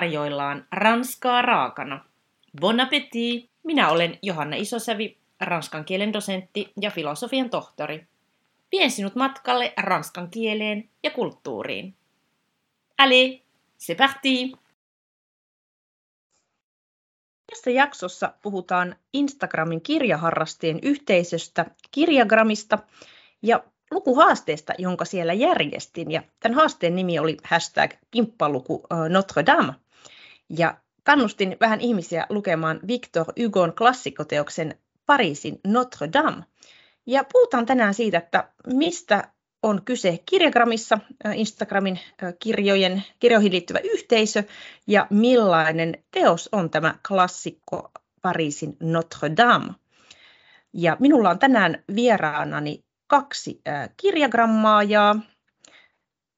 tarjoillaan ranskaa raakana. Bon appétit! Minä olen Johanna Isosävi, ranskan kielen dosentti ja filosofian tohtori. Vien sinut matkalle ranskan kieleen ja kulttuuriin. Allez, c'est parti! Tässä jaksossa puhutaan Instagramin kirjaharrasteen yhteisöstä, kirjagramista ja lukuhaasteesta, jonka siellä järjestin. Ja tämän haasteen nimi oli hashtag kimppaluku Notre Dame. Ja kannustin vähän ihmisiä lukemaan Victor Hugon klassikoteoksen Pariisin Notre Dame. Ja puhutaan tänään siitä, että mistä on kyse kirjagramissa, Instagramin kirjojen, kirjoihin liittyvä yhteisö ja millainen teos on tämä klassikko Pariisin Notre Dame. Ja minulla on tänään vieraanani kaksi kirjagrammaajaa.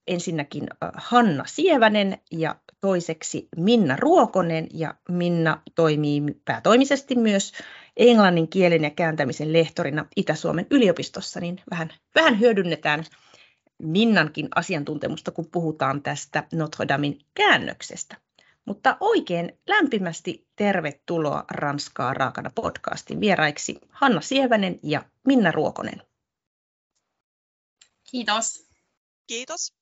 Ensinnäkin Hanna Sievänen ja toiseksi Minna Ruokonen. Ja Minna toimii päätoimisesti myös englannin kielen ja kääntämisen lehtorina Itä-Suomen yliopistossa, niin vähän, vähän hyödynnetään Minnankin asiantuntemusta, kun puhutaan tästä Notre Damein käännöksestä. Mutta oikein lämpimästi tervetuloa Ranskaa raakana podcastin vieraiksi Hanna Sievänen ja Minna Ruokonen. Kiitos. Kiitos.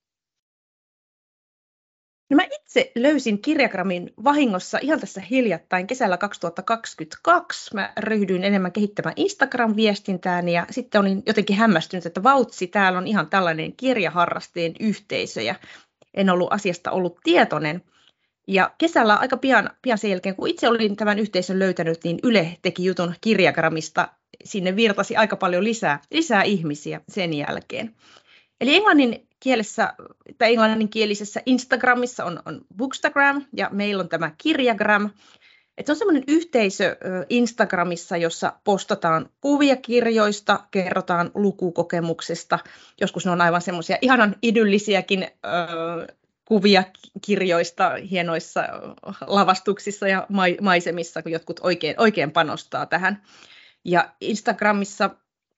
No mä itse löysin kirjagramin vahingossa ihan tässä hiljattain kesällä 2022. Mä ryhdyin enemmän kehittämään Instagram-viestintään ja sitten olin jotenkin hämmästynyt, että vautsi, täällä on ihan tällainen kirjaharrasteen yhteisö ja en ollut asiasta ollut tietoinen. Ja kesällä aika pian, pian sen jälkeen, kun itse olin tämän yhteisön löytänyt, niin Yle teki jutun kirjagramista. Sinne virtasi aika paljon lisää, lisää ihmisiä sen jälkeen. Eli englannin kielessä, tai englanninkielisessä Instagramissa on, on Bookstagram ja meillä on tämä Kirjagram. Et se on semmoinen yhteisö Instagramissa, jossa postataan kuvia kirjoista, kerrotaan lukukokemuksesta. Joskus ne on aivan semmoisia ihanan idyllisiäkin ö, kuvia kirjoista hienoissa lavastuksissa ja maisemissa, kun jotkut oikein, oikein panostaa tähän. Ja Instagramissa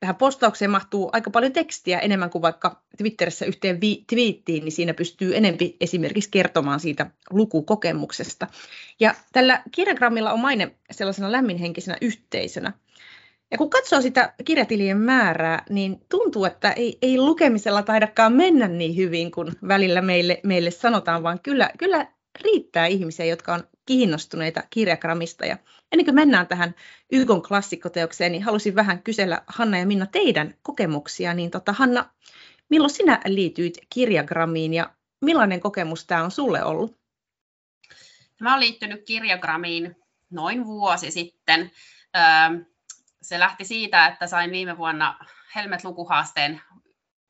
tähän postaukseen mahtuu aika paljon tekstiä enemmän kuin vaikka Twitterissä yhteen vi- twiittiin, niin siinä pystyy enempi esimerkiksi kertomaan siitä lukukokemuksesta. Ja tällä kirjagrammilla on maine sellaisena lämminhenkisenä yhteisönä. Ja kun katsoo sitä kirjatilien määrää, niin tuntuu, että ei, ei lukemisella taidakaan mennä niin hyvin kuin välillä meille, meille sanotaan, vaan kyllä, kyllä riittää ihmisiä, jotka on kiinnostuneita kirjakramista. Ja ennen kuin mennään tähän YKn klassikkoteokseen, niin halusin vähän kysellä Hanna ja Minna teidän kokemuksia. Niin tota, Hanna, milloin sinä liityit kirjagrammiin ja millainen kokemus tämä on sulle ollut? Mä olen liittynyt kirjagrammiin noin vuosi sitten. Se lähti siitä, että sain viime vuonna Helmet-lukuhaasteen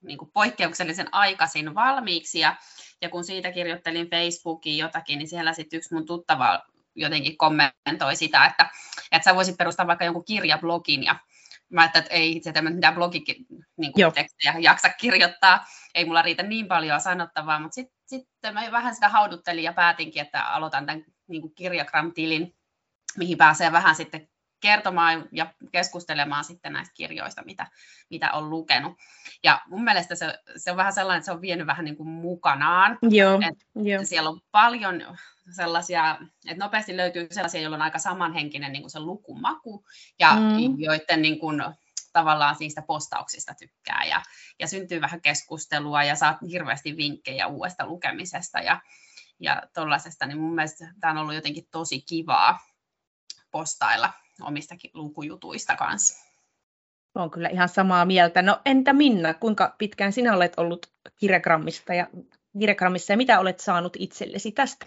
niin kuin poikkeuksellisen aikaisin valmiiksi. Ja, ja kun siitä kirjoittelin Facebookiin jotakin, niin siellä sitten yksi mun tuttava jotenkin kommentoi sitä, että, että sä voisit perustaa vaikka jonkun kirjablogin. Ja mä ajattelin, että ei itse mitään blogitekstejä niin jaksa kirjoittaa, ei mulla riitä niin paljon sanottavaa, mutta sitten sit mä vähän sitä hauduttelin ja päätinkin, että aloitan tämän niin Kirjagram-tilin, mihin pääsee vähän sitten kertomaan ja keskustelemaan sitten näistä kirjoista, mitä, mitä on lukenut. Ja mun mielestä se, se on vähän sellainen, että se on vienyt vähän niin kuin mukanaan. Joo, jo. Siellä on paljon sellaisia, että nopeasti löytyy sellaisia, joilla on aika samanhenkinen niin kuin se lukumaku, ja mm. joiden niin kuin, tavallaan siitä postauksista tykkää, ja, ja syntyy vähän keskustelua, ja saat hirveästi vinkkejä uudesta lukemisesta, ja, ja tuollaisesta, niin mun mielestä tämä on ollut jotenkin tosi kivaa postailla omistakin lukujutuista kanssa. Olen kyllä ihan samaa mieltä. No entä Minna, kuinka pitkään sinä olet ollut kirjagrammista ja kirjagrammissa ja mitä olet saanut itsellesi tästä?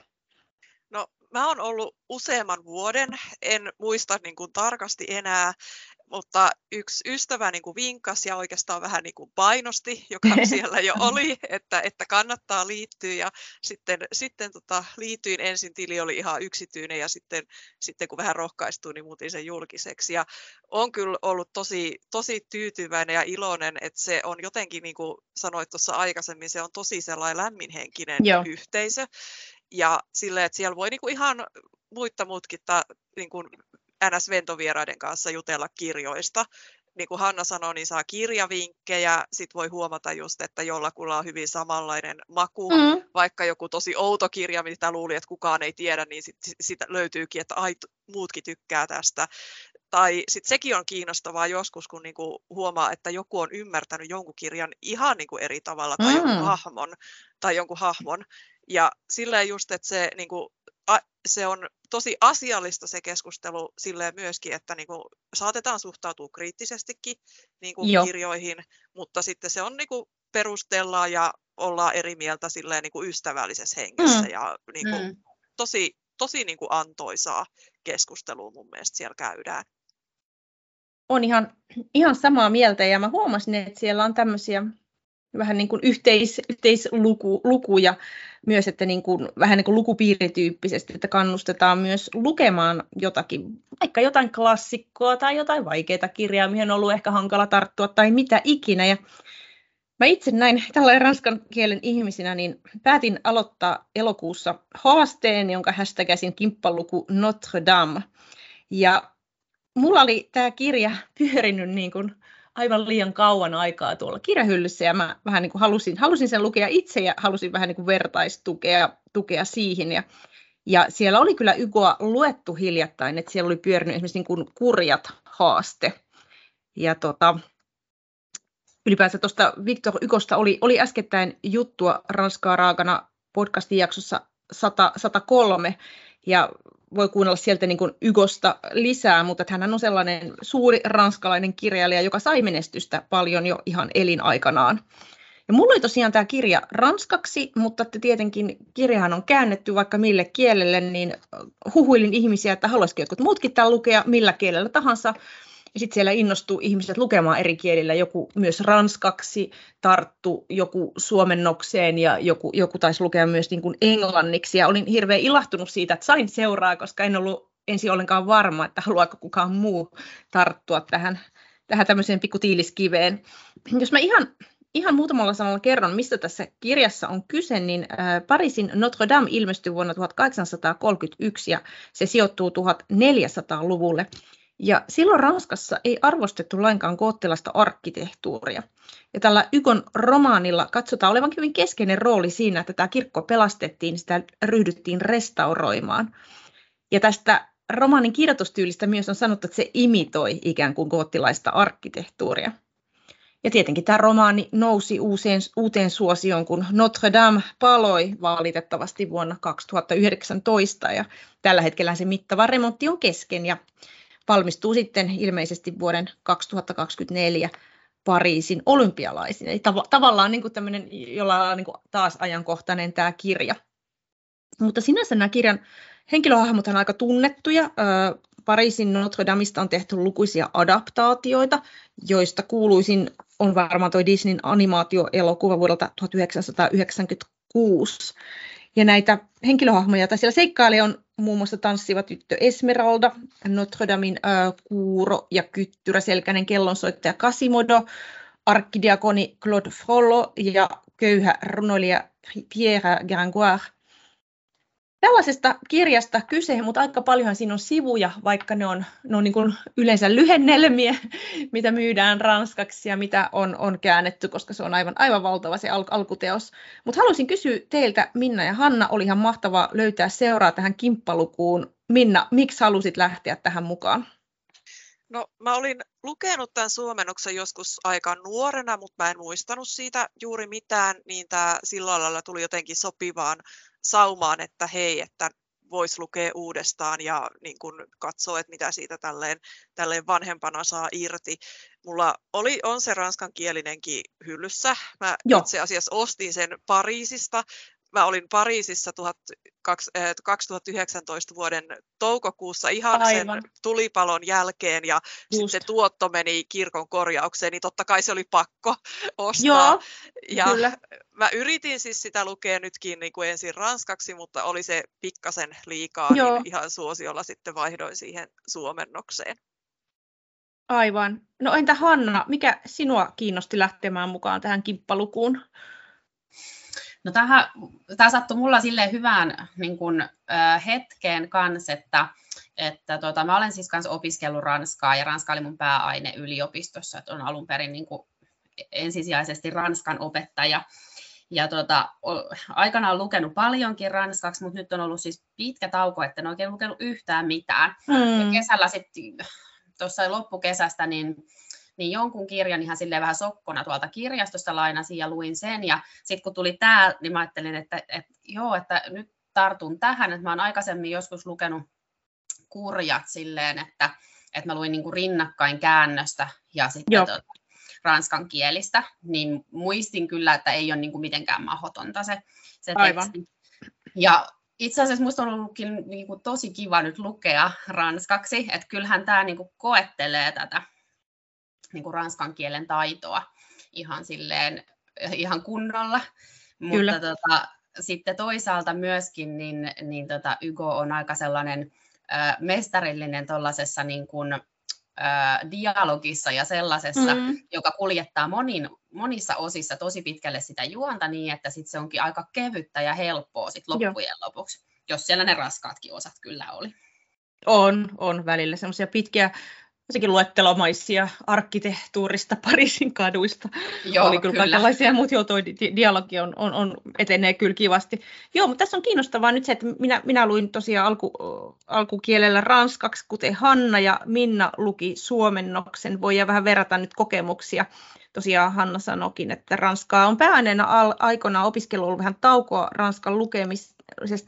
No mä oon ollut useamman vuoden, en muista niin kuin tarkasti enää, mutta yksi ystävä niin kuin vinkkasi ja oikeastaan vähän niin kuin painosti, joka siellä jo oli, että, että kannattaa liittyä. Ja sitten, sitten tota, liityin ensin, tili oli ihan yksityinen ja sitten, sitten kun vähän rohkaistuin, niin muutin sen julkiseksi. Ja on kyllä ollut tosi, tosi tyytyväinen ja iloinen, että se on jotenkin, niin kuin sanoit tuossa aikaisemmin, se on tosi sellainen lämminhenkinen Joo. yhteisö. Ja silleen, että siellä voi niin kuin ihan muita mutkittaa niin kuin NS-ventovieraiden kanssa jutella kirjoista. niin kuin Hanna sanoi, niin saa kirjavinkkejä, sit voi huomata just, että jollakulla on hyvin samanlainen maku, mm. vaikka joku tosi outo kirja, mitä luuli, että kukaan ei tiedä, niin sitten sit löytyykin, että ai, muutkin tykkää tästä. Tai sitten sekin on kiinnostavaa joskus, kun niinku huomaa, että joku on ymmärtänyt jonkun kirjan ihan niinku eri tavalla tai, mm. jonkun hahmon, tai jonkun hahmon. Ja sillä just, että se, niinku, a, se on tosi asiallista se keskustelu silleen myöskin, että niinku, saatetaan suhtautua kriittisestikin niinku, kirjoihin, mutta sitten se on niinku, perustellaan ja ollaan eri mieltä silleen, niinku, ystävällisessä hengessä mm. ja niinku, mm. tosi, tosi niinku, antoisaa keskustelua mun mielestä siellä käydään on ihan, ihan samaa mieltä ja mä huomasin, että siellä on tämmöisiä vähän niin kuin yhteis, yhteislukuja myös, että niin kuin, vähän niin kuin lukupiirityyppisesti, että kannustetaan myös lukemaan jotakin, vaikka jotain klassikkoa tai jotain vaikeita kirjaa, mihin on ollut ehkä hankala tarttua tai mitä ikinä. Ja mä itse näin tällainen ranskan kielen ihmisinä, niin päätin aloittaa elokuussa haasteen, jonka hashtagisin kimppaluku Notre Dame. Ja mulla oli tämä kirja pyörinyt niin kuin aivan liian kauan aikaa tuolla kirjahyllyssä ja mä vähän niin kuin halusin, halusin sen lukea itse ja halusin vähän niin kuin vertaistukea tukea siihen ja, ja siellä oli kyllä Ygoa luettu hiljattain, että siellä oli pyörinyt esimerkiksi niin kuin kurjat haaste. Ja tota, ylipäänsä tuosta Victor Ykosta oli, oli äskettäin juttua Ranskaa raakana podcastin jaksossa 100, 103, ja voi kuunnella sieltä niin kuin Ygosta lisää, mutta hän on sellainen suuri ranskalainen kirjailija, joka sai menestystä paljon jo ihan elinaikanaan. Ja mulla oli tosiaan tämä kirja ranskaksi, mutta tietenkin kirjahan on käännetty vaikka mille kielelle, niin huhuilin ihmisiä, että haluaisiko jotkut muutkin tämän lukea millä kielellä tahansa. Ja sitten siellä innostuu ihmiset lukemaan eri kielillä, joku myös ranskaksi tarttu, joku suomennokseen ja joku, joku taisi lukea myös niin kuin englanniksi. Ja olin hirveän ilahtunut siitä, että sain seuraa, koska en ollut ensin ollenkaan varma, että haluaako kukaan muu tarttua tähän, tähän tämmöiseen pikkutiiliskiveen. Jos mä ihan ihan muutamalla sanalla kerron, mistä tässä kirjassa on kyse, niin Pariisin Notre Dame ilmestyi vuonna 1831 ja se sijoittuu 1400-luvulle. Ja silloin Ranskassa ei arvostettu lainkaan koottilasta arkkitehtuuria. Ja tällä Ykon romaanilla katsotaan olevan hyvin keskeinen rooli siinä, että tämä kirkko pelastettiin, sitä ryhdyttiin restauroimaan. Ja tästä romaanin kirjoitustyylistä myös on sanottu, että se imitoi ikään kuin koottilaista arkkitehtuuria. Ja tietenkin tämä romaani nousi uuseen, uuteen suosioon, kun Notre Dame paloi valitettavasti vuonna 2019. Ja tällä hetkellä se mittava remontti on kesken ja valmistuu sitten ilmeisesti vuoden 2024 Pariisin olympialaisiin. Eli tav- tavallaan niin kuin tämmöinen, jolla on niin kuin taas ajankohtainen tämä kirja. Mutta sinänsä nämä kirjan henkilöhahmot on aika tunnettuja. Pariisin Notre Dameista on tehty lukuisia adaptaatioita, joista kuuluisin on varmaan tuo Disneyn animaatioelokuva vuodelta 1996. Ja näitä henkilöhahmoja, tai siellä seikkailija on muun muassa tanssiva tyttö Esmeralda, Notre Damein äh, kuuro ja kyttyrä, selkäinen kellonsoittaja Casimodo, arkkidiakoni Claude Frollo ja köyhä runoilija Pierre Gringoire tällaisesta kirjasta kyse, mutta aika paljon siinä on sivuja, vaikka ne on, ne on niin kuin yleensä lyhennelmiä, mitä myydään ranskaksi ja mitä on, on käännetty, koska se on aivan, aivan valtava se al- alkuteos. Mutta haluaisin kysyä teiltä, Minna ja Hanna, oli ihan mahtavaa löytää seuraa tähän kimppalukuun. Minna, miksi halusit lähteä tähän mukaan? No mä olin lukenut tämän suomennoksen joskus aika nuorena, mutta mä en muistanut siitä juuri mitään, niin tämä sillä lailla tuli jotenkin sopivaan saumaan, että hei, että voisi lukea uudestaan ja niin kun katsoa, että mitä siitä tälleen, tälleen vanhempana saa irti. Mulla oli, on se ranskankielinenkin hyllyssä. Mä Joo. itse asiassa ostin sen Pariisista, mä olin Pariisissa 2019 eh, vuoden toukokuussa ihan Aivan. sen tulipalon jälkeen ja sitten se tuotto meni kirkon korjaukseen, niin totta kai se oli pakko ostaa. Joo, ja kyllä. Mä yritin siis sitä lukea nytkin niin kuin ensin ranskaksi, mutta oli se pikkasen liikaa, niin Joo. niin ihan suosiolla sitten vaihdoin siihen suomennokseen. Aivan. No entä Hanna, mikä sinua kiinnosti lähtemään mukaan tähän kimppalukuun? No tämä sattui mulla silleen hyvään niin kun, äh, hetkeen kanssa, että että tota, mä olen siis kanssa opiskellut ranskaa ja ranska oli mun pääaine yliopistossa, että on alun perin niin kuin ensisijaisesti ranskan opettaja. Ja tota, aikanaan lukenut paljonkin ranskaksi, mutta nyt on ollut siis pitkä tauko, että en oikein lukenut yhtään mitään. Mm. Ja kesällä sitten, tuossa loppukesästä, niin niin jonkun kirjan ihan silleen vähän sokkona tuolta kirjastosta lainasin ja luin sen. Ja sitten kun tuli tämä, niin mä ajattelin, että, että joo, että nyt tartun tähän, että mä oon aikaisemmin joskus lukenut kurjat silleen, että, että mä luin niin kuin rinnakkain käännöstä ja sitten tuota, ranskan kielistä, niin muistin kyllä, että ei ole niin kuin mitenkään mahdotonta se, se Aivan. teksti. Ja itse asiassa minusta on ollutkin niin kuin tosi kiva nyt lukea ranskaksi, että kyllähän tämä niin kuin koettelee tätä niin kuin ranskan kielen taitoa ihan silleen ihan kunnolla. Kyllä. Mutta tota, sitten toisaalta myöskin niin, niin tota, Ygo on aika sellainen äh, mestarillinen tuollaisessa niin kuin, äh, dialogissa ja sellaisessa, mm. joka kuljettaa monin, monissa osissa tosi pitkälle sitä juonta niin, että sit se onkin aika kevyttä ja helppoa sit loppujen Joo. lopuksi, jos siellä ne raskaatkin osat kyllä oli. On, on välillä semmoisia pitkiä sekin luettelomaisia arkkitehtuurista Pariisin kaduista. Joo, Oli kyllä, kyllä. kaikenlaisia, mutta joo, tuo dialogi on, on, on, etenee kyllä kivasti. Joo, mutta tässä on kiinnostavaa nyt se, että minä, minä luin tosiaan alku, alkukielellä ranskaksi, kuten Hanna ja Minna luki suomennoksen. Voi vähän verrata nyt kokemuksia. Tosiaan Hanna sanokin, että Ranskaa on pääaineena aikana opiskelu ollut vähän taukoa Ranskan lukemis,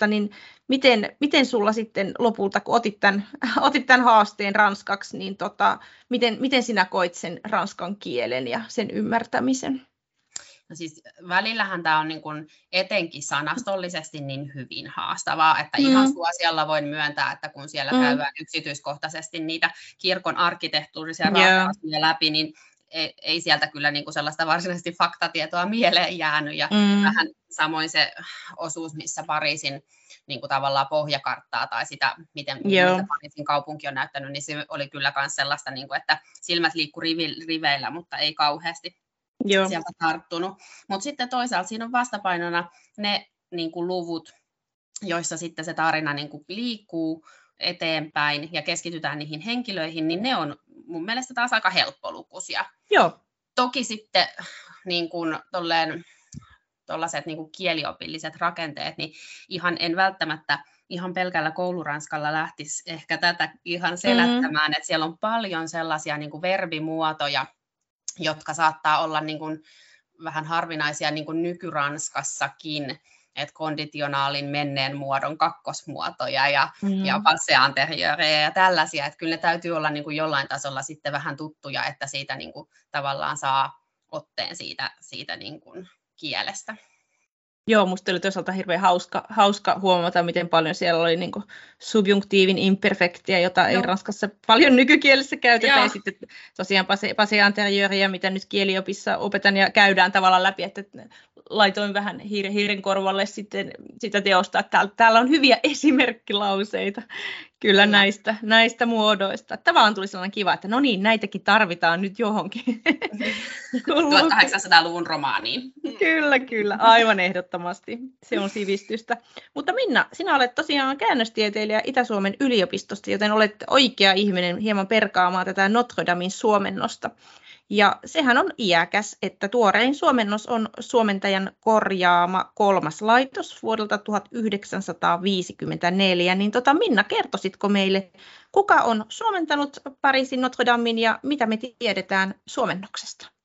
niin miten, miten sulla sitten lopulta, kun otit tämän, otit tämän haasteen ranskaksi, niin tota, miten, miten sinä koit sen ranskan kielen ja sen ymmärtämisen? No siis välillähän tämä on niin kuin etenkin sanastollisesti niin hyvin haastavaa, että mm. ihan suosialla voin myöntää, että kun siellä mm. käydään yksityiskohtaisesti niitä kirkon arkkitehtuurisia yeah. läpi, niin ei, ei sieltä kyllä niin kuin sellaista varsinaisesti faktatietoa mieleen jäänyt. Ja mm. vähän samoin se osuus, missä Pariisin niin kuin tavallaan pohjakarttaa tai sitä, miten, Pariisin kaupunki on näyttänyt, niin se oli kyllä myös sellaista, niin kuin, että silmät liikkuu riveillä, mutta ei kauheasti Joo. sieltä tarttunut. Mutta sitten toisaalta siinä on vastapainona ne niin kuin luvut, joissa sitten se tarina niin kuin liikkuu eteenpäin ja keskitytään niihin henkilöihin, niin ne on mun mielestä taas aika helppolukuisia. Joo. Toki sitten niin kuin tolleen, tollaiset niin kuin kieliopilliset rakenteet, niin ihan en välttämättä ihan pelkällä kouluranskalla lähtisi ehkä tätä ihan selättämään, mm. että siellä on paljon sellaisia niin kuin verbimuotoja, jotka saattaa olla niin kuin vähän harvinaisia niin kuin nykyranskassakin, että konditionaalin menneen muodon kakkosmuotoja ja, mm. ja passe ja tällaisia, että kyllä ne täytyy olla niin kuin jollain tasolla sitten vähän tuttuja, että siitä niin kuin tavallaan saa otteen siitä, siitä niin kuin kielestä. Joo, musta oli toisaalta hirveän hauska, hauska huomata, miten paljon siellä oli niin subjunktiivin imperfektiä, jota Joo. ei Ranskassa paljon nykykielessä käytetä. Joo. Ja sitten tosiaan pase anterieuriä, mitä nyt kieliopissa opetan ja käydään tavallaan läpi, että laitoin vähän hiiren, hiiren korvalle sitten sitä teosta, että täällä, täällä on hyviä esimerkkilauseita kyllä mm. näistä, näistä muodoista. Tavallaan tuli sellainen kiva, että no niin, näitäkin tarvitaan nyt johonkin. 1800-luvun romaaniin. Kyllä, kyllä, aivan ehdottomasti. Se on sivistystä. Mutta Minna, sinä olet tosiaan käännöstieteilijä Itä-Suomen yliopistosta, joten olet oikea ihminen hieman perkaamaan tätä Notre Damein suomennosta. Ja sehän on iäkäs, että tuorein suomennos on suomentajan korjaama kolmas laitos vuodelta 1954. Niin tota, Minna, kertoisitko meille, kuka on suomentanut Pariisin Notre Damein ja mitä me tiedetään suomennoksesta?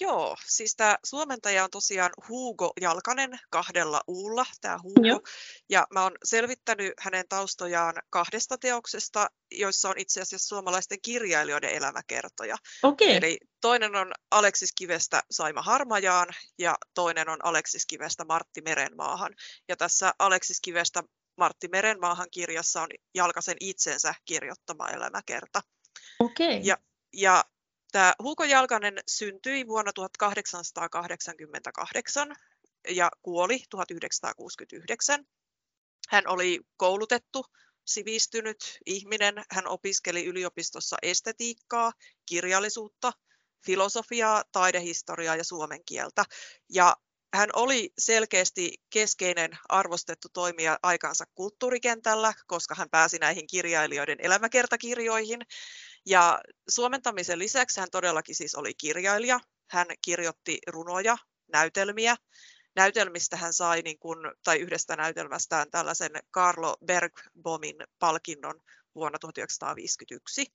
Joo, siis tämä suomentaja on tosiaan Hugo Jalkanen kahdella uulla, tämä Hugo. Joo. Ja mä oon selvittänyt hänen taustojaan kahdesta teoksesta, joissa on itse asiassa suomalaisten kirjailijoiden elämäkertoja. Okay. Eli toinen on Aleksis Kivestä Saima Harmajaan ja toinen on Aleksis Kivestä Martti Merenmaahan. Ja tässä Aleksis Kivestä Martti Merenmaahan kirjassa on Jalkasen itsensä kirjoittama elämäkerta. Okay. Ja, ja Tämä Hugo Jalkanen syntyi vuonna 1888 ja kuoli 1969. Hän oli koulutettu, sivistynyt ihminen. Hän opiskeli yliopistossa estetiikkaa, kirjallisuutta, filosofiaa, taidehistoriaa ja suomen kieltä. Ja hän oli selkeästi keskeinen arvostettu toimija aikansa kulttuurikentällä, koska hän pääsi näihin kirjailijoiden elämäkertakirjoihin. Ja suomentamisen lisäksi hän todellakin siis oli kirjailija. Hän kirjoitti runoja, näytelmiä. Näytelmistä hän sai, niin kuin, tai yhdestä näytelmästään, tällaisen Carlo Bergbomin palkinnon vuonna 1951.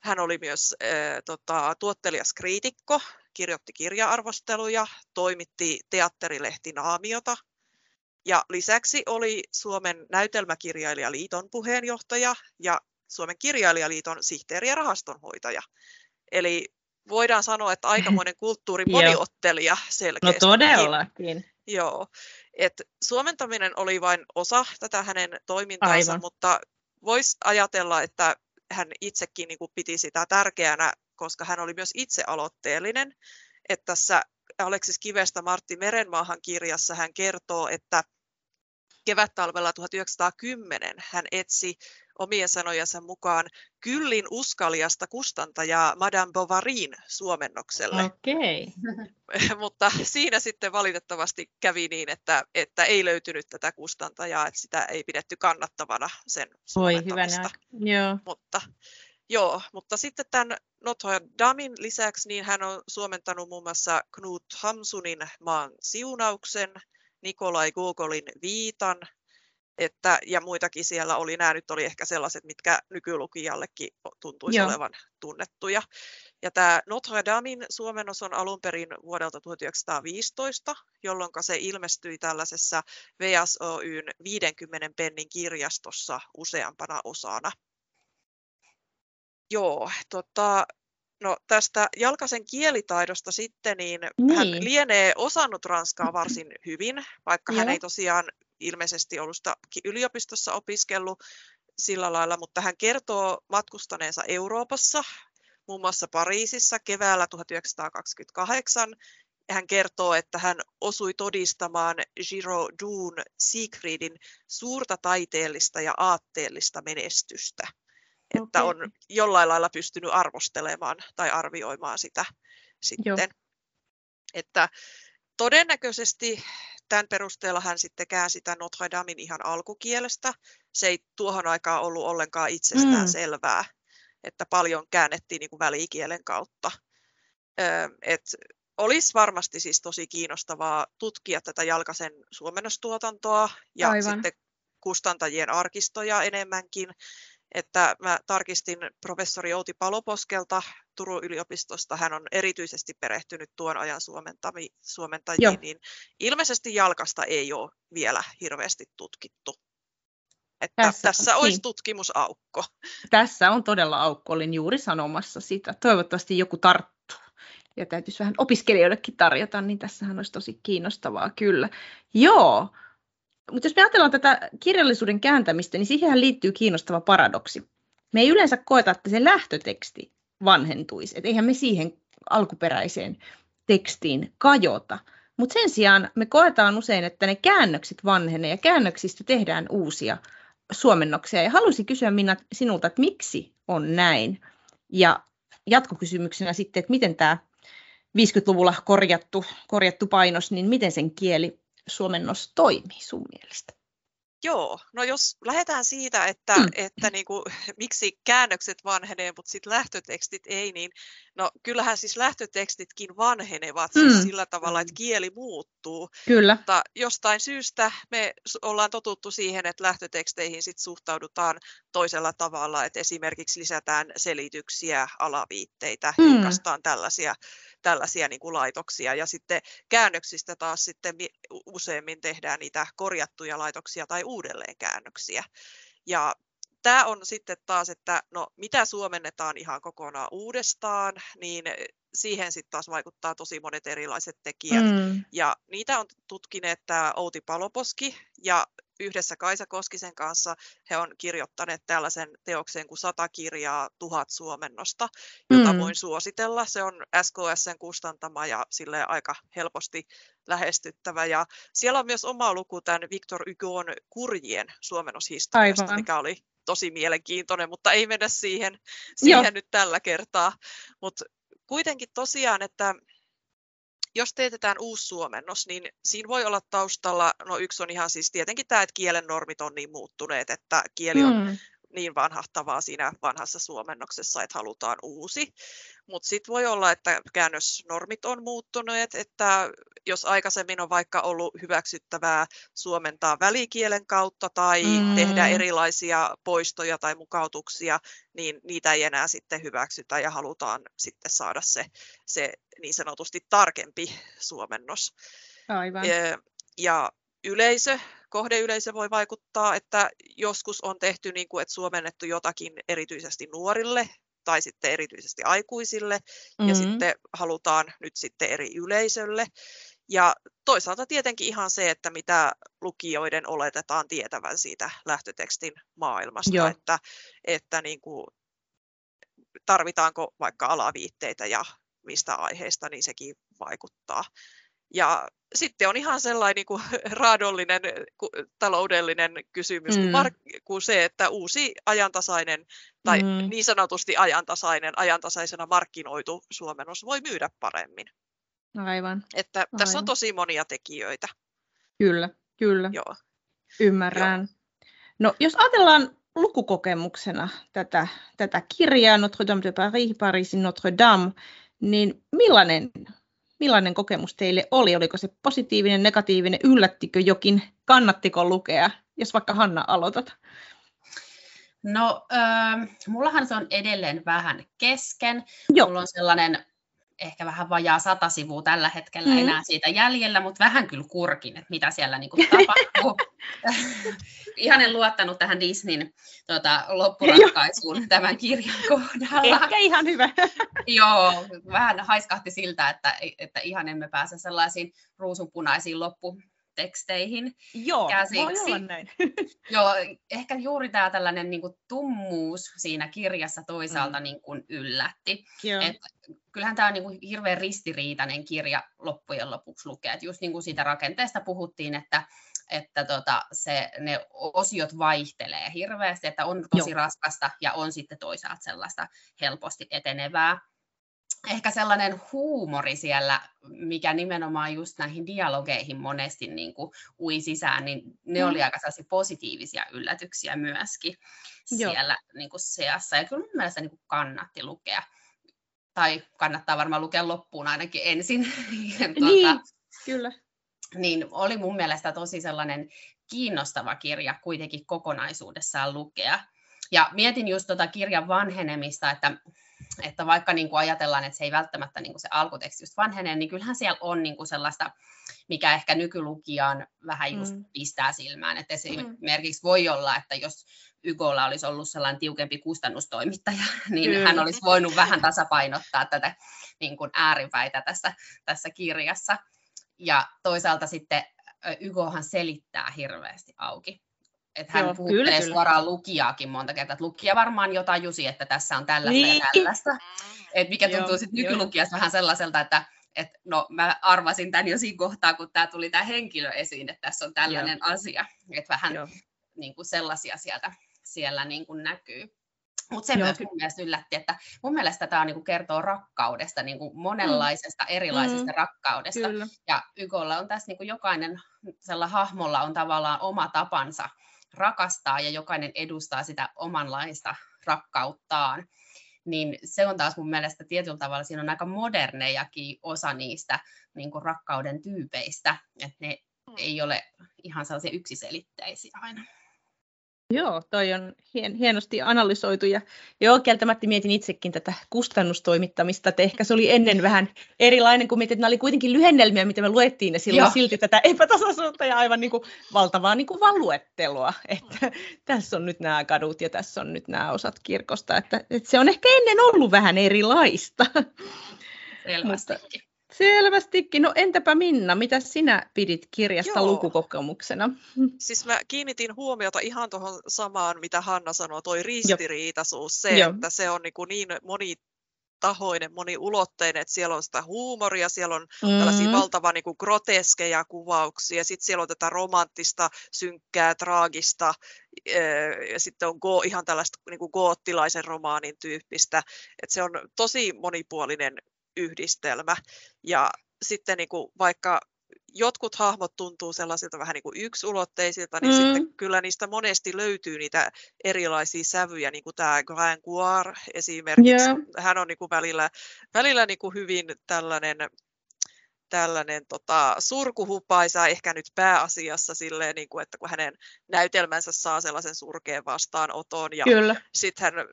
Hän oli myös äh, tota, tuottelias kriitikko, kirjoitti kirja-arvosteluja, toimitti teatterilehti Naamiota ja lisäksi oli Suomen näytelmäkirjailijaliiton puheenjohtaja ja Suomen kirjailijaliiton sihteeri ja rahastonhoitaja. Eli voidaan sanoa, että aikamoinen kulttuurimonioottelija selkeästi. No todellakin. Joo. Et suomentaminen oli vain osa tätä hänen toimintaansa, Aivan. mutta voisi ajatella, että hän itsekin niin kuin piti sitä tärkeänä, koska hän oli myös itse aloitteellinen. Että tässä Aleksis Kivestä Martti Merenmaahan kirjassa hän kertoo, että kevättalvella 1910 hän etsi omien sanojensa mukaan kyllin uskaliasta kustantajaa Madame Bovaryin suomennokselle. Okay. Mutta siinä sitten valitettavasti kävi niin, että, että ei löytynyt tätä kustantajaa, että sitä ei pidetty kannattavana sen suomentamista. Joo. Mutta, joo, mutta sitten tämän Notre Damin lisäksi niin hän on suomentanut muun muassa Knut Hamsunin maan siunauksen, Nikolai Gogolin Viitan, että, ja muitakin siellä oli. Nämä nyt oli ehkä sellaiset, mitkä nykylukijallekin tuntuisi Joo. olevan tunnettuja. Ja tämä Notre Damin suomennos on alun perin vuodelta 1915, jolloin se ilmestyi tällaisessa VSOYn 50 pennin kirjastossa useampana osana. Joo, tota, No tästä Jalkasen kielitaidosta sitten, niin, niin. hän lienee osannut ranskaa varsin hyvin, vaikka Joo. hän ei tosiaan ilmeisesti ollut yliopistossa opiskellut sillä lailla, mutta hän kertoo matkustaneensa Euroopassa, muun muassa Pariisissa keväällä 1928. Hän kertoo, että hän osui todistamaan Giro Duun Siegfriedin suurta taiteellista ja aatteellista menestystä. Okay. Että on jollain lailla pystynyt arvostelemaan tai arvioimaan sitä sitten. Joo. Että todennäköisesti tämän perusteella hän sitten käänsi tämän Notre Damein ihan alkukielestä. Se ei tuohon aikaan ollut ollenkaan itsestään mm. selvää, että paljon käännettiin niin kuin välikielen kautta. Et olisi varmasti siis tosi kiinnostavaa tutkia tätä Jalkasen suomennostuotantoa ja Aivan. sitten kustantajien arkistoja enemmänkin. Että mä tarkistin professori Outi Paloposkelta Turun yliopistosta. Hän on erityisesti perehtynyt tuon ajan suomentajiin, Joo. niin ilmeisesti jalkasta ei ole vielä hirveästi tutkittu. Että tässä, tässä olisi niin. tutkimusaukko. Tässä on todella aukko, olin juuri sanomassa sitä. Toivottavasti joku tarttuu. Ja täytyisi vähän opiskelijoillekin tarjota, niin tässähän olisi tosi kiinnostavaa kyllä. Joo, mutta jos me ajatellaan tätä kirjallisuuden kääntämistä, niin siihen liittyy kiinnostava paradoksi. Me ei yleensä koeta, että se lähtöteksti vanhentuisi. Et eihän me siihen alkuperäiseen tekstiin kajota. Mutta sen sijaan me koetaan usein, että ne käännökset vanhenee ja käännöksistä tehdään uusia suomennoksia. Ja haluaisin kysyä Minna sinulta, että miksi on näin? Ja jatkokysymyksenä sitten, että miten tämä 50-luvulla korjattu, korjattu painos, niin miten sen kieli suomennos toimii sun mielestä? Joo, no jos lähdetään siitä, että, mm. että niin kuin, miksi käännökset vanhenee, mutta sitten lähtötekstit ei, niin no kyllähän siis lähtötekstitkin vanhenevat siis mm. siis sillä tavalla, että kieli muuttuu. Kyllä. Mutta jostain syystä me ollaan totuttu siihen, että lähtöteksteihin sit suhtaudutaan toisella tavalla, että esimerkiksi lisätään selityksiä, alaviitteitä, mm. julkaistaan tällaisia tällaisia niin kuin laitoksia. Ja sitten käännöksistä taas sitten useimmin tehdään niitä korjattuja laitoksia tai uudelleenkäännöksiä. Ja tämä on sitten taas, että no mitä suomennetaan ihan kokonaan uudestaan, niin siihen sitten taas vaikuttaa tosi monet erilaiset tekijät. Mm. Ja niitä on tutkineet tämä Outi Paloposki ja yhdessä Kaisa Koskisen kanssa he on kirjoittaneet tällaisen teoksen kuin sata kirjaa, tuhat suomennosta, jota mm. voin suositella. Se on SKSn kustantama ja sille aika helposti lähestyttävä. Ja siellä on myös oma luku tämän Victor Hugon kurjien suomennoshistoriasta, Aivan. mikä oli tosi mielenkiintoinen, mutta ei mennä siihen, siihen nyt tällä kertaa. Mutta kuitenkin tosiaan, että jos teetetään uusi suomennos, niin siinä voi olla taustalla, no yksi on ihan siis tietenkin tämä, että kielen normit on niin muuttuneet, että kieli on mm niin vanhahtavaa siinä vanhassa suomennoksessa, että halutaan uusi. Mutta sitten voi olla, että käännösnormit on muuttuneet, että jos aikaisemmin on vaikka ollut hyväksyttävää suomentaa välikielen kautta tai mm. tehdä erilaisia poistoja tai mukautuksia, niin niitä ei enää sitten hyväksytä ja halutaan sitten saada se, se niin sanotusti tarkempi suomennos. Aivan. Ja yleisö kohdeyleisö voi vaikuttaa, että joskus on tehty niin kuin, että suomennettu jotakin erityisesti nuorille tai sitten erityisesti aikuisille mm-hmm. ja sitten halutaan nyt sitten eri yleisölle. Ja toisaalta tietenkin ihan se, että mitä lukijoiden oletetaan tietävän siitä lähtötekstin maailmasta, Joo. että, että niin kuin, tarvitaanko vaikka alaviitteitä ja mistä aiheesta, niin sekin vaikuttaa. Ja sitten on ihan sellainen niin kuin, raadollinen taloudellinen kysymys mm. kuin, mark- kuin se, että uusi ajantasainen tai mm. niin sanotusti ajantasainen, ajantasaisena markkinoitu suomennos voi myydä paremmin. Aivan. Että Aivan. tässä on tosi monia tekijöitä. Kyllä, kyllä. Joo. Ymmärrän. Joo. No, jos ajatellaan lukukokemuksena tätä, tätä kirjaa Notre Dame de Paris, Parisin Notre Dame, niin millainen millainen kokemus teille oli? Oliko se positiivinen, negatiivinen, yllättikö jokin, kannattiko lukea, jos vaikka Hanna aloitat? No, äh, mullahan se on edelleen vähän kesken. Joo. Mulla on sellainen ehkä vähän vajaa sata sivua tällä hetkellä mm. enää siitä jäljellä, mutta vähän kyllä kurkin, että mitä siellä niin kuin tapahtuu. Ihan en luottanut tähän Disneyn tota, loppuratkaisuun tämän kirjan kohdalla. Ehkä ihan hyvä. Joo, vähän haiskahti siltä, että, että ihan emme pääse sellaisiin ruusunpunaisiin loppu, teksteihin Joo, käsiksi. voi olla näin. Joo, ehkä juuri tämä tällainen niin kuin, tummuus siinä kirjassa toisaalta mm. niin kuin, yllätti. Et, kyllähän tämä on niin kuin, hirveän ristiriitainen kirja loppujen lopuksi lukea. Et just niin kuin siitä rakenteesta puhuttiin, että että tota, se, ne osiot vaihtelee hirveästi, että on tosi Joo. raskasta ja on sitten toisaalta sellaista helposti etenevää ehkä sellainen huumori siellä, mikä nimenomaan just näihin dialogeihin monesti niin kuin ui sisään, niin ne mm. oli aika sellaisia positiivisia yllätyksiä myöskin Joo. siellä niin kuin seassa. Ja kyllä mun mielestä niin kuin kannatti lukea. Tai kannattaa varmaan lukea loppuun ainakin ensin. niin, kyllä. Niin oli mun mielestä tosi sellainen kiinnostava kirja kuitenkin kokonaisuudessaan lukea. Ja mietin just tuota kirjan vanhenemista, että että vaikka niin kuin ajatellaan, että se ei välttämättä niin kuin se alkuteksti just vanhene, niin kyllähän siellä on niin kuin sellaista, mikä ehkä nykylukijaan vähän just mm. pistää silmään. Että esimerkiksi mm. voi olla, että jos Ygolla olisi ollut sellainen tiukempi kustannustoimittaja, niin Kyllä. hän olisi voinut vähän tasapainottaa tätä niin kuin ääripäitä tässä, tässä kirjassa. Ja toisaalta sitten Ygohan selittää hirveästi auki että hän Joo, kyllä, suoraan lukijaakin monta kertaa, että lukija varmaan jo tajusi, että tässä on tällaista niin. ja tällaista. Et mikä tuntuu sitten nykylukijasta vähän sellaiselta, että et, no mä arvasin tämän jo siinä kohtaa, kun tämä tuli tämä henkilö esiin, että tässä on tällainen Joo. asia. Että vähän niin kuin sellaisia sieltä siellä niin kuin näkyy. Mutta se Joo. myös mun mielestä yllätti, että mun mielestä tämä niin kertoo rakkaudesta, niin kuin monenlaisesta mm. erilaisesta mm. rakkaudesta. Kyllä. Ja Ykolla on tässä niin kuin jokainen sellainen hahmolla on tavallaan oma tapansa rakastaa ja jokainen edustaa sitä omanlaista rakkauttaan, niin se on taas mun mielestä tietyllä tavalla, siinä on aika modernejakin osa niistä niin kuin rakkauden tyypeistä, että ne mm. ei ole ihan sellaisia yksiselitteisiä aina. Joo, toi on hien, hienosti analysoitu ja joo, kieltämättä mietin itsekin tätä kustannustoimittamista, että ehkä se oli ennen vähän erilainen kuin mietin, että nämä oli kuitenkin lyhennelmiä, mitä me luettiin ja silloin joo. silti tätä epätasaisuutta ja aivan niin kuin valtavaa niin kuin vaan luettelua, että tässä on nyt nämä kadut ja tässä on nyt nämä osat kirkosta, että, että se on ehkä ennen ollut vähän erilaista. Selvästikin. Selvästikin. No entäpä Minna, mitä sinä pidit kirjasta Joo. lukukokemuksena? Siis mä kiinnitin huomiota ihan tuohon samaan, mitä Hanna sanoi, toi ristiriitaisuus, se, Joo. että se on niin, kuin niin moni tahoinen, moniulotteinen, että siellä on sitä huumoria, siellä on mm. tällaisia valtavan niin kuin groteskeja kuvauksia, sitten siellä on tätä romanttista, synkkää, traagista, ja sitten on go, ihan tällaista niin kuin goottilaisen romaanin tyyppistä, että se on tosi monipuolinen yhdistelmä. Ja sitten niin kuin vaikka jotkut hahmot tuntuu sellaisilta vähän niin kuin yksuloteisilta, niin mm. sitten kyllä niistä monesti löytyy niitä erilaisia sävyjä, niin kuin tämä Gringoire esimerkiksi. Yeah. Hän on niin kuin välillä, välillä niin kuin hyvin tällainen tällainen tota, surkuhupaisa ehkä nyt pääasiassa silleen, niin kuin, että kun hänen näytelmänsä saa sellaisen surkeen vastaanoton ja sitten hän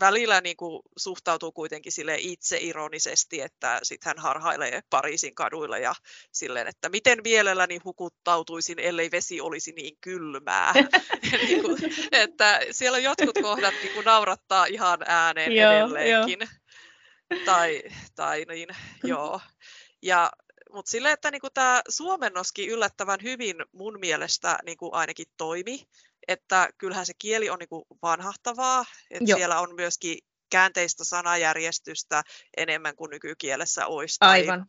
välillä niin kuin, suhtautuu kuitenkin sille itse ironisesti, että sitten hän harhailee Pariisin kaduilla ja silleen, että miten mielelläni hukuttautuisin, ellei vesi olisi niin kylmää. niin kuin, että siellä jotkut kohdat niin kuin, naurattaa ihan ääneen joo, edelleenkin. Jo. Tai, tai niin, joo. Ja mutta sille, että niinku tämä suomennoskin yllättävän hyvin mun mielestä niinku ainakin toimi, että kyllähän se kieli on niinku vanhahtavaa, että siellä on myöskin käänteistä sanajärjestystä enemmän kuin nykykielessä olisi. Aivan.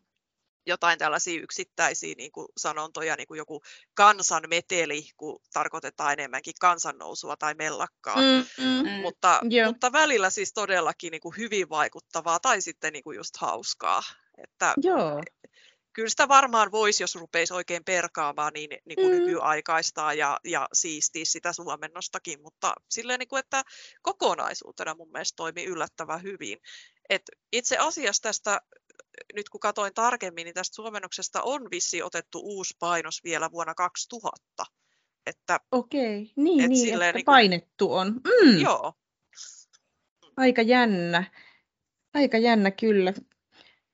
Jotain tällaisia yksittäisiä niin kuin sanontoja, niin kuin joku kansanmeteli, kun tarkoitetaan enemmänkin kansannousua tai mellakkaa. Mm, mm, mutta, mutta välillä siis todellakin niin kuin hyvin vaikuttavaa tai sitten niin kuin just hauskaa. Että, Joo kyllä sitä varmaan voisi, jos rupeisi oikein perkaamaan, niin, niin kuin mm. nykyaikaistaa ja, ja siistiä sitä suomennostakin, mutta silleen, niin kuin, että kokonaisuutena mun mielestä toimii yllättävän hyvin. Et itse asiassa tästä, nyt kun katsoin tarkemmin, niin tästä suomennoksesta on vissi otettu uusi painos vielä vuonna 2000. Että, Okei, niin, et niin että niin kuin, painettu on. Mm. Joo. Aika jännä. Aika jännä kyllä.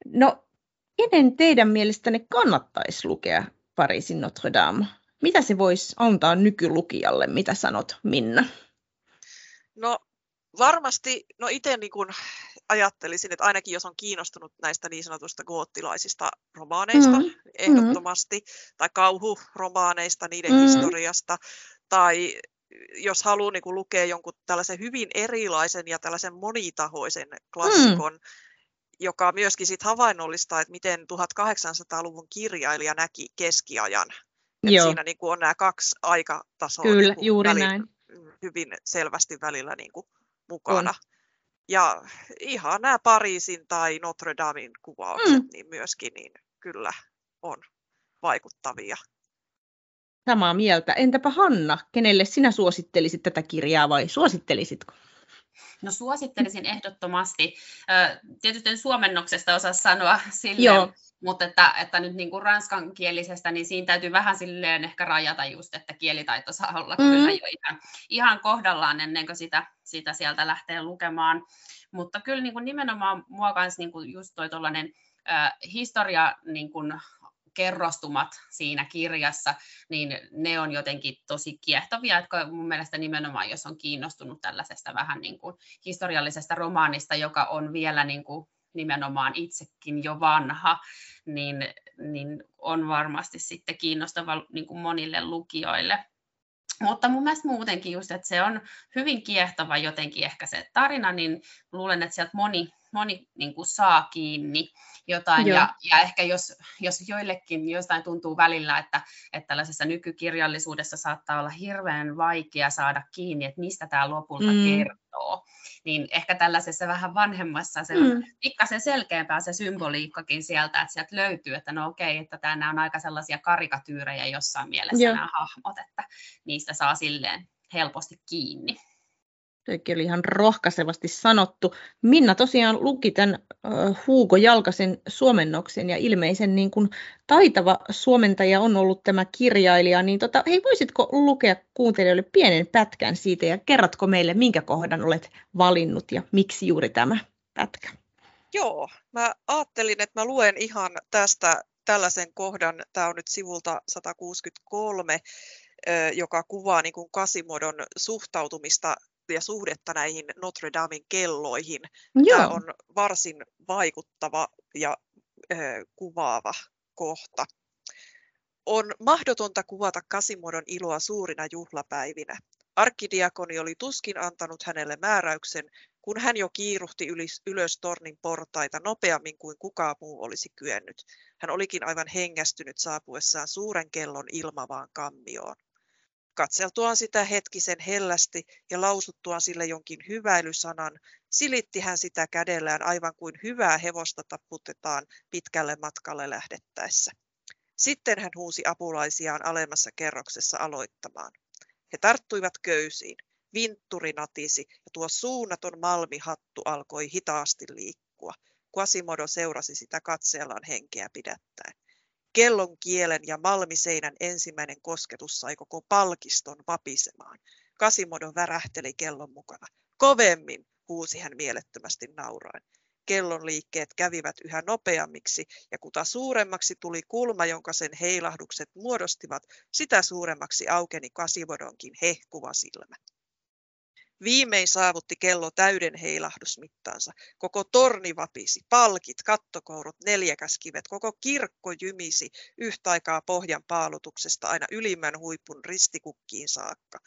No kenen teidän mielestänne kannattaisi lukea Pariisin Notre Dame? Mitä se voisi antaa nykylukijalle? Mitä sanot, Minna? No varmasti, no itse niin kun ajattelisin, että ainakin jos on kiinnostunut näistä niin sanotusta goottilaisista romaaneista mm. ehdottomasti, mm. tai kauhuromaaneista, niiden mm. historiasta, tai jos haluaa niin lukea jonkun tällaisen hyvin erilaisen ja tällaisen monitahoisen klassikon, mm joka myöskin sit havainnollistaa, että miten 1800-luvun kirjailija näki keskiajan. Joo. Siinä niin kuin on nämä kaksi aikatasoa Kyllä, niin juuri välillä, näin. hyvin selvästi välillä niin kuin mukana. On. Ja ihan nämä Pariisin tai Notre Damen kuvaukset mm. niin myöskin niin kyllä on vaikuttavia. Samaa mieltä. Entäpä Hanna, kenelle sinä suosittelisit tätä kirjaa vai suosittelisitko? No suosittelisin ehdottomasti. Tietysti suomennoksesta osaa sanoa silleen, mutta että, että nyt niin kuin ranskankielisestä, niin siinä täytyy vähän silleen ehkä rajata just, että kielitaito saa olla mm. kyllä jo ihan, ihan kohdallaan ennen kuin sitä, sitä sieltä lähtee lukemaan. Mutta kyllä niin kuin nimenomaan mua kanssa niin kuin just toi tollainen, äh, historia niin kuin kerrostumat siinä kirjassa, niin ne on jotenkin tosi kiehtovia, että mun mielestä nimenomaan, jos on kiinnostunut tällaisesta vähän niin kuin historiallisesta romaanista, joka on vielä niin kuin nimenomaan itsekin jo vanha, niin, niin on varmasti sitten kiinnostava niin kuin monille lukijoille. Mutta mun mielestä muutenkin just, että se on hyvin kiehtova jotenkin ehkä se tarina, niin luulen, että sieltä moni, moni niin kuin saa kiinni jotain. Ja, ja ehkä jos, jos joillekin jostain tuntuu välillä, että, että tällaisessa nykykirjallisuudessa saattaa olla hirveän vaikea saada kiinni, että mistä tämä lopulta mm. kertoo, niin ehkä tällaisessa vähän vanhemmassa se mm. pikkasen selkeämpää se symboliikkakin sieltä, että sieltä löytyy, että no okei, että tämä on aika sellaisia karikatyyrejä jossain mielessä Joo. nämä hahmot, että niistä saa silleen helposti kiinni. Toikin oli ihan rohkaisevasti sanottu. Minna tosiaan luki tämän Hugo Jalkasen suomennoksen ja ilmeisen niin kuin taitava suomentaja on ollut tämä kirjailija. Niin tota, hei, voisitko lukea kuuntelijoille pienen pätkän siitä ja kerrotko meille, minkä kohdan olet valinnut ja miksi juuri tämä pätkä? Joo, mä ajattelin, että mä luen ihan tästä tällaisen kohdan. Tämä on nyt sivulta 163 joka kuvaa niin kuin Kasimodon suhtautumista ja suhdetta näihin Notre Damen kelloihin. Joo. Tämä on varsin vaikuttava ja äh, kuvaava kohta. On mahdotonta kuvata Kasimodon iloa suurina juhlapäivinä. Arkkidiakoni oli tuskin antanut hänelle määräyksen, kun hän jo kiiruhti ylös tornin portaita nopeammin kuin kukaan muu olisi kyennyt. Hän olikin aivan hengästynyt saapuessaan suuren kellon ilmavaan kammioon. Katseltuaan sitä hetkisen hellästi ja lausuttuaan sille jonkin hyväilysanan, silitti hän sitä kädellään aivan kuin hyvää hevosta taputetaan pitkälle matkalle lähdettäessä. Sitten hän huusi apulaisiaan alemmassa kerroksessa aloittamaan. He tarttuivat köysiin. Vintturi natisi ja tuo suunnaton malmihattu alkoi hitaasti liikkua. Quasimodo seurasi sitä katseellaan henkeä pidättäen. Kellon kielen ja malmiseinän ensimmäinen kosketus sai koko palkiston vapisemaan. Kasimodo värähteli kellon mukana. Kovemmin, huusi hän mielettömästi nauraen. Kellon liikkeet kävivät yhä nopeammiksi, ja kuta suuremmaksi tuli kulma, jonka sen heilahdukset muodostivat, sitä suuremmaksi aukeni Kasivodonkin hehkuva silmä. Viimein saavutti kello täyden heilahdusmittaansa. Koko torni vapisi, palkit, kattokourut, neljäkäskivet, koko kirkko jymisi yhtä aikaa pohjan paalutuksesta aina ylimmän huipun ristikukkiin saakka.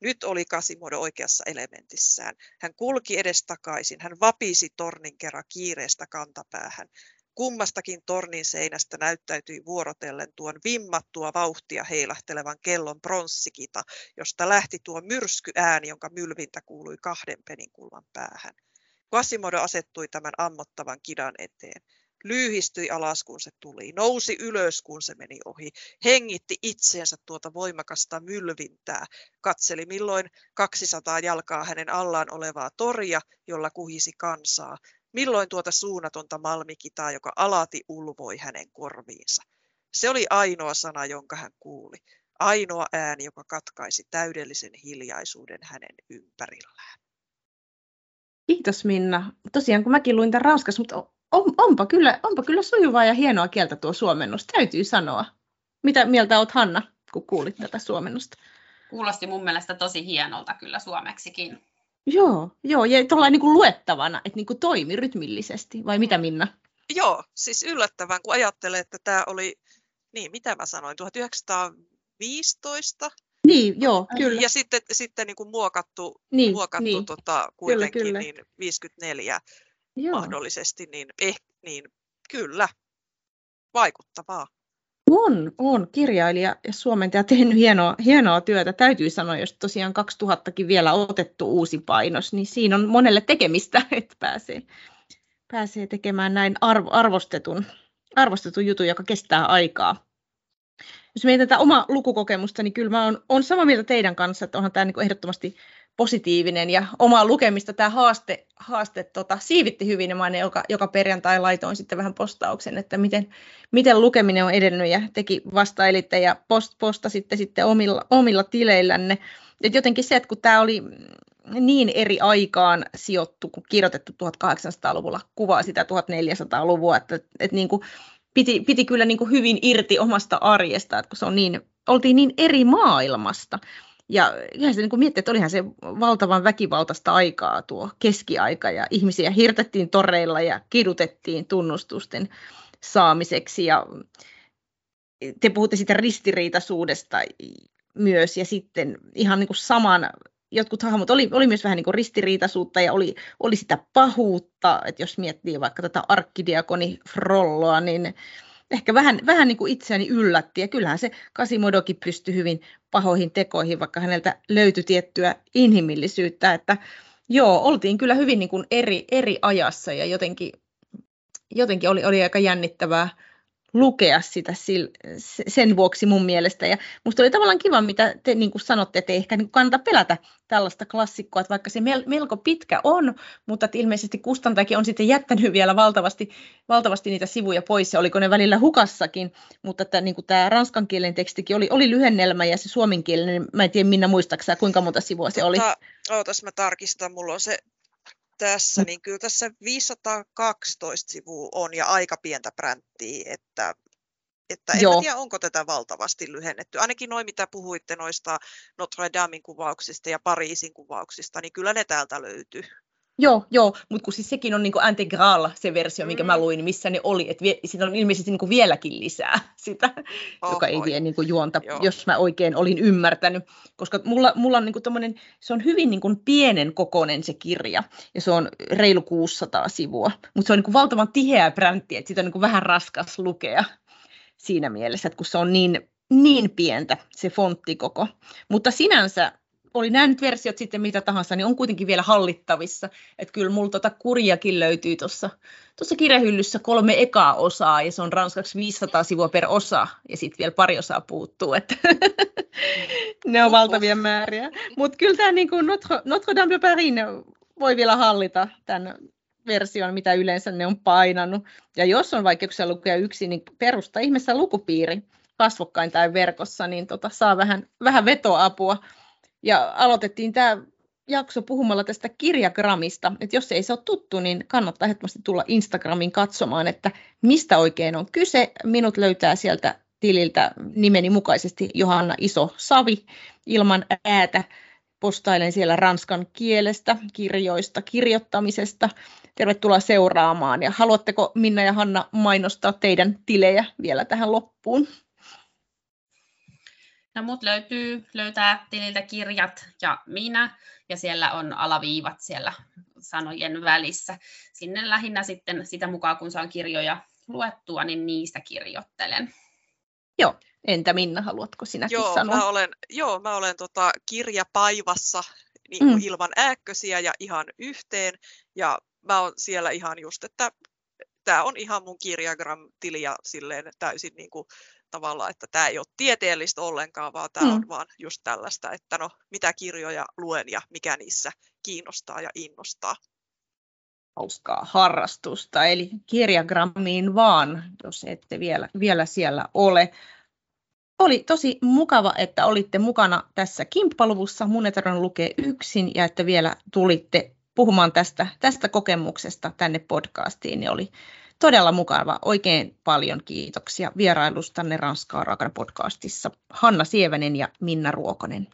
Nyt oli Kasimodo oikeassa elementissään. Hän kulki edestakaisin, hän vapisi tornin kerran kiireestä kantapäähän. Kummastakin tornin seinästä näyttäytyi vuorotellen tuon vimmattua vauhtia heilahtelevan kellon pronssikita, josta lähti tuo myrskyääni, jonka mylvintä kuului kahden peninkulman päähän. Quasimodo asettui tämän ammottavan kidan eteen. Lyyhistyi alas, kun se tuli, nousi ylös, kun se meni ohi, hengitti itseensä tuota voimakasta mylvintää, katseli milloin 200 jalkaa hänen allaan olevaa toria, jolla kuhisi kansaa, milloin tuota suunnatonta malmikitaa, joka alati ulvoi hänen korviinsa. Se oli ainoa sana, jonka hän kuuli, ainoa ääni, joka katkaisi täydellisen hiljaisuuden hänen ympärillään. Kiitos Minna. Tosiaan kun mäkin luin tämän ranskassa, mutta on, onpa, kyllä, onpa kyllä sujuvaa ja hienoa kieltä tuo suomennus, täytyy sanoa. Mitä mieltä olet Hanna, kun kuulit tätä suomennusta? Kuulosti mun mielestä tosi hienolta kyllä suomeksikin. Joo, joo ja tuolla niin kuin luettavana, että niin kuin toimi rytmillisesti, vai mitä Minna? Joo, siis yllättävän, kun ajattelee, että tämä oli, niin mitä mä sanoin, 1915? Niin, joo, kyllä. Ja sitten, sitten niin kuin muokattu, niin, muokattu niin. Tota, kuitenkin kyllä, kyllä. Niin 54 Joo. mahdollisesti, niin, eh, niin kyllä, vaikuttavaa. On, on kirjailija ja suomentaja tehnyt hienoa, hienoa työtä. Täytyy sanoa, jos tosiaan 2000kin vielä otettu uusi painos, niin siinä on monelle tekemistä, että pääsee, pääsee tekemään näin arvo, arvostetun, arvostetun jutun, joka kestää aikaa. Jos mietitään tätä omaa lukukokemusta, niin kyllä mä oon, on samaa mieltä teidän kanssa, että onhan tämä niin ehdottomasti positiivinen ja omaa lukemista tämä haaste, haaste tota, siivitti hyvin ja mä joka, joka perjantai laitoin sitten vähän postauksen, että miten, miten lukeminen on edennyt ja teki vastailitte ja post, postasitte sitten omilla, omilla tileillänne. Et jotenkin se, että kun tämä oli niin eri aikaan sijoittu, kun kirjoitettu 1800-luvulla, kuvaa sitä 1400-luvua, että, että niin kuin piti, piti kyllä niin kuin hyvin irti omasta arjesta, että kun se on niin, oltiin niin eri maailmasta. Ja ihan se niin miettii, että olihan se valtavan väkivaltaista aikaa tuo keskiaika. Ja ihmisiä hirtettiin toreilla ja kidutettiin tunnustusten saamiseksi. Ja te puhutte siitä ristiriitaisuudesta myös. Ja sitten ihan niin kuin saman jotkut hahmot oli, oli myös vähän niin kuin ristiriitaisuutta ja oli, oli sitä pahuutta, että jos miettii vaikka tätä arkkidiakoni Frolloa, niin ehkä vähän, vähän niin kuin itseäni yllätti. Ja kyllähän se Kasimodokin pystyi hyvin pahoihin tekoihin, vaikka häneltä löytyi tiettyä inhimillisyyttä. Että joo, oltiin kyllä hyvin niin kuin eri, eri ajassa ja jotenkin, jotenkin oli, oli aika jännittävää lukea sitä sen vuoksi mun mielestä. Ja musta oli tavallaan kiva, mitä te niin kuin sanotte, että ei ehkä niin kannata pelätä tällaista klassikkoa, että vaikka se melko pitkä on, mutta että ilmeisesti kustantajakin on sitten jättänyt vielä valtavasti, valtavasti niitä sivuja pois, ja oliko ne välillä hukassakin, mutta että niin kuin tämä ranskan kielen tekstikin oli, oli lyhennelmä, ja se suomenkielinen, mä en tiedä Minna muistaaksä, kuinka monta sivua se oli. Ootas mä tarkistan, mulla on se tässä, niin kyllä tässä 512 sivua on ja aika pientä bränttiä, että, että en tiedä, onko tätä valtavasti lyhennetty. Ainakin noin, mitä puhuitte noista Notre Damein kuvauksista ja Pariisin kuvauksista, niin kyllä ne täältä löytyy. Joo, joo, mutta kun siis sekin on niin kuin integral se versio, minkä mm. mä luin, missä ne oli, että vie, siinä on ilmeisesti niin kuin vieläkin lisää sitä, oh, joka ei vie niin kuin juonta, joo. jos mä oikein olin ymmärtänyt, koska mulla, mulla on niin kuin se on hyvin niin kuin pienen kokoinen se kirja, ja se on reilu 600 sivua, mutta se on niin kuin valtavan tiheä präntti, että sitä on niin kuin vähän raskas lukea siinä mielessä, että kun se on niin niin pientä se fonttikoko, mutta sinänsä oli nämä nyt versiot sitten mitä tahansa, niin on kuitenkin vielä hallittavissa. Että kyllä mulla tota kurjakin löytyy tuossa tuossa kirjahyllyssä kolme ekaa osaa, ja se on ranskaksi 500 sivua per osa, ja sitten vielä pari osaa puuttuu, että ne on valtavia määriä. Mutta kyllä tämä niin Notre, Notre Dame de Paris voi vielä hallita tämän version, mitä yleensä ne on painanut. Ja jos on vaikeuksia lukea yksin, niin perusta ihmeessä lukupiiri kasvokkain tai verkossa, niin tota, saa vähän, vähän vetoapua. Ja aloitettiin tämä jakso puhumalla tästä kirjagramista, että jos ei se ole tuttu, niin kannattaa ehdottomasti tulla Instagramiin katsomaan, että mistä oikein on kyse. Minut löytää sieltä tililtä nimeni mukaisesti Johanna Iso Savi ilman äätä. Postailen siellä ranskan kielestä, kirjoista, kirjoittamisesta. Tervetuloa seuraamaan. Ja haluatteko Minna ja Hanna mainostaa teidän tilejä vielä tähän loppuun? No mut löytyy, löytää tililtä kirjat ja minä, ja siellä on alaviivat siellä sanojen välissä. Sinne lähinnä sitten sitä mukaan, kun saan kirjoja luettua, niin niistä kirjoittelen. Joo, entä Minna, haluatko sinäkin joo, sanoa? Mä olen, joo, mä olen tota kirjapaivassa niin mm. ilman ääkkösiä ja ihan yhteen, ja mä oon siellä ihan just, että tämä on ihan mun kirjagram-tili ja silleen täysin niin kuin tavalla, että tämä ei ole tieteellistä ollenkaan, vaan tämä mm. on vaan just tällaista, että no mitä kirjoja luen ja mikä niissä kiinnostaa ja innostaa. Hauskaa harrastusta, eli kirjagrammiin vaan, jos ette vielä, vielä siellä ole. Oli tosi mukava, että olitte mukana tässä kimppaluvussa. Mun ei tarvinnut lukea yksin ja että vielä tulitte puhumaan tästä, tästä kokemuksesta tänne podcastiin. Niin oli todella mukava. Oikein paljon kiitoksia vierailustanne Ranskaa raakana podcastissa. Hanna Sievänen ja Minna Ruokonen.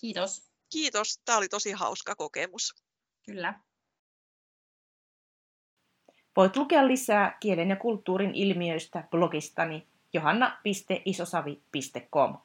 Kiitos. Kiitos. Tämä oli tosi hauska kokemus. Kyllä. Voit lukea lisää kielen ja kulttuurin ilmiöistä blogistani johanna.isosavi.com.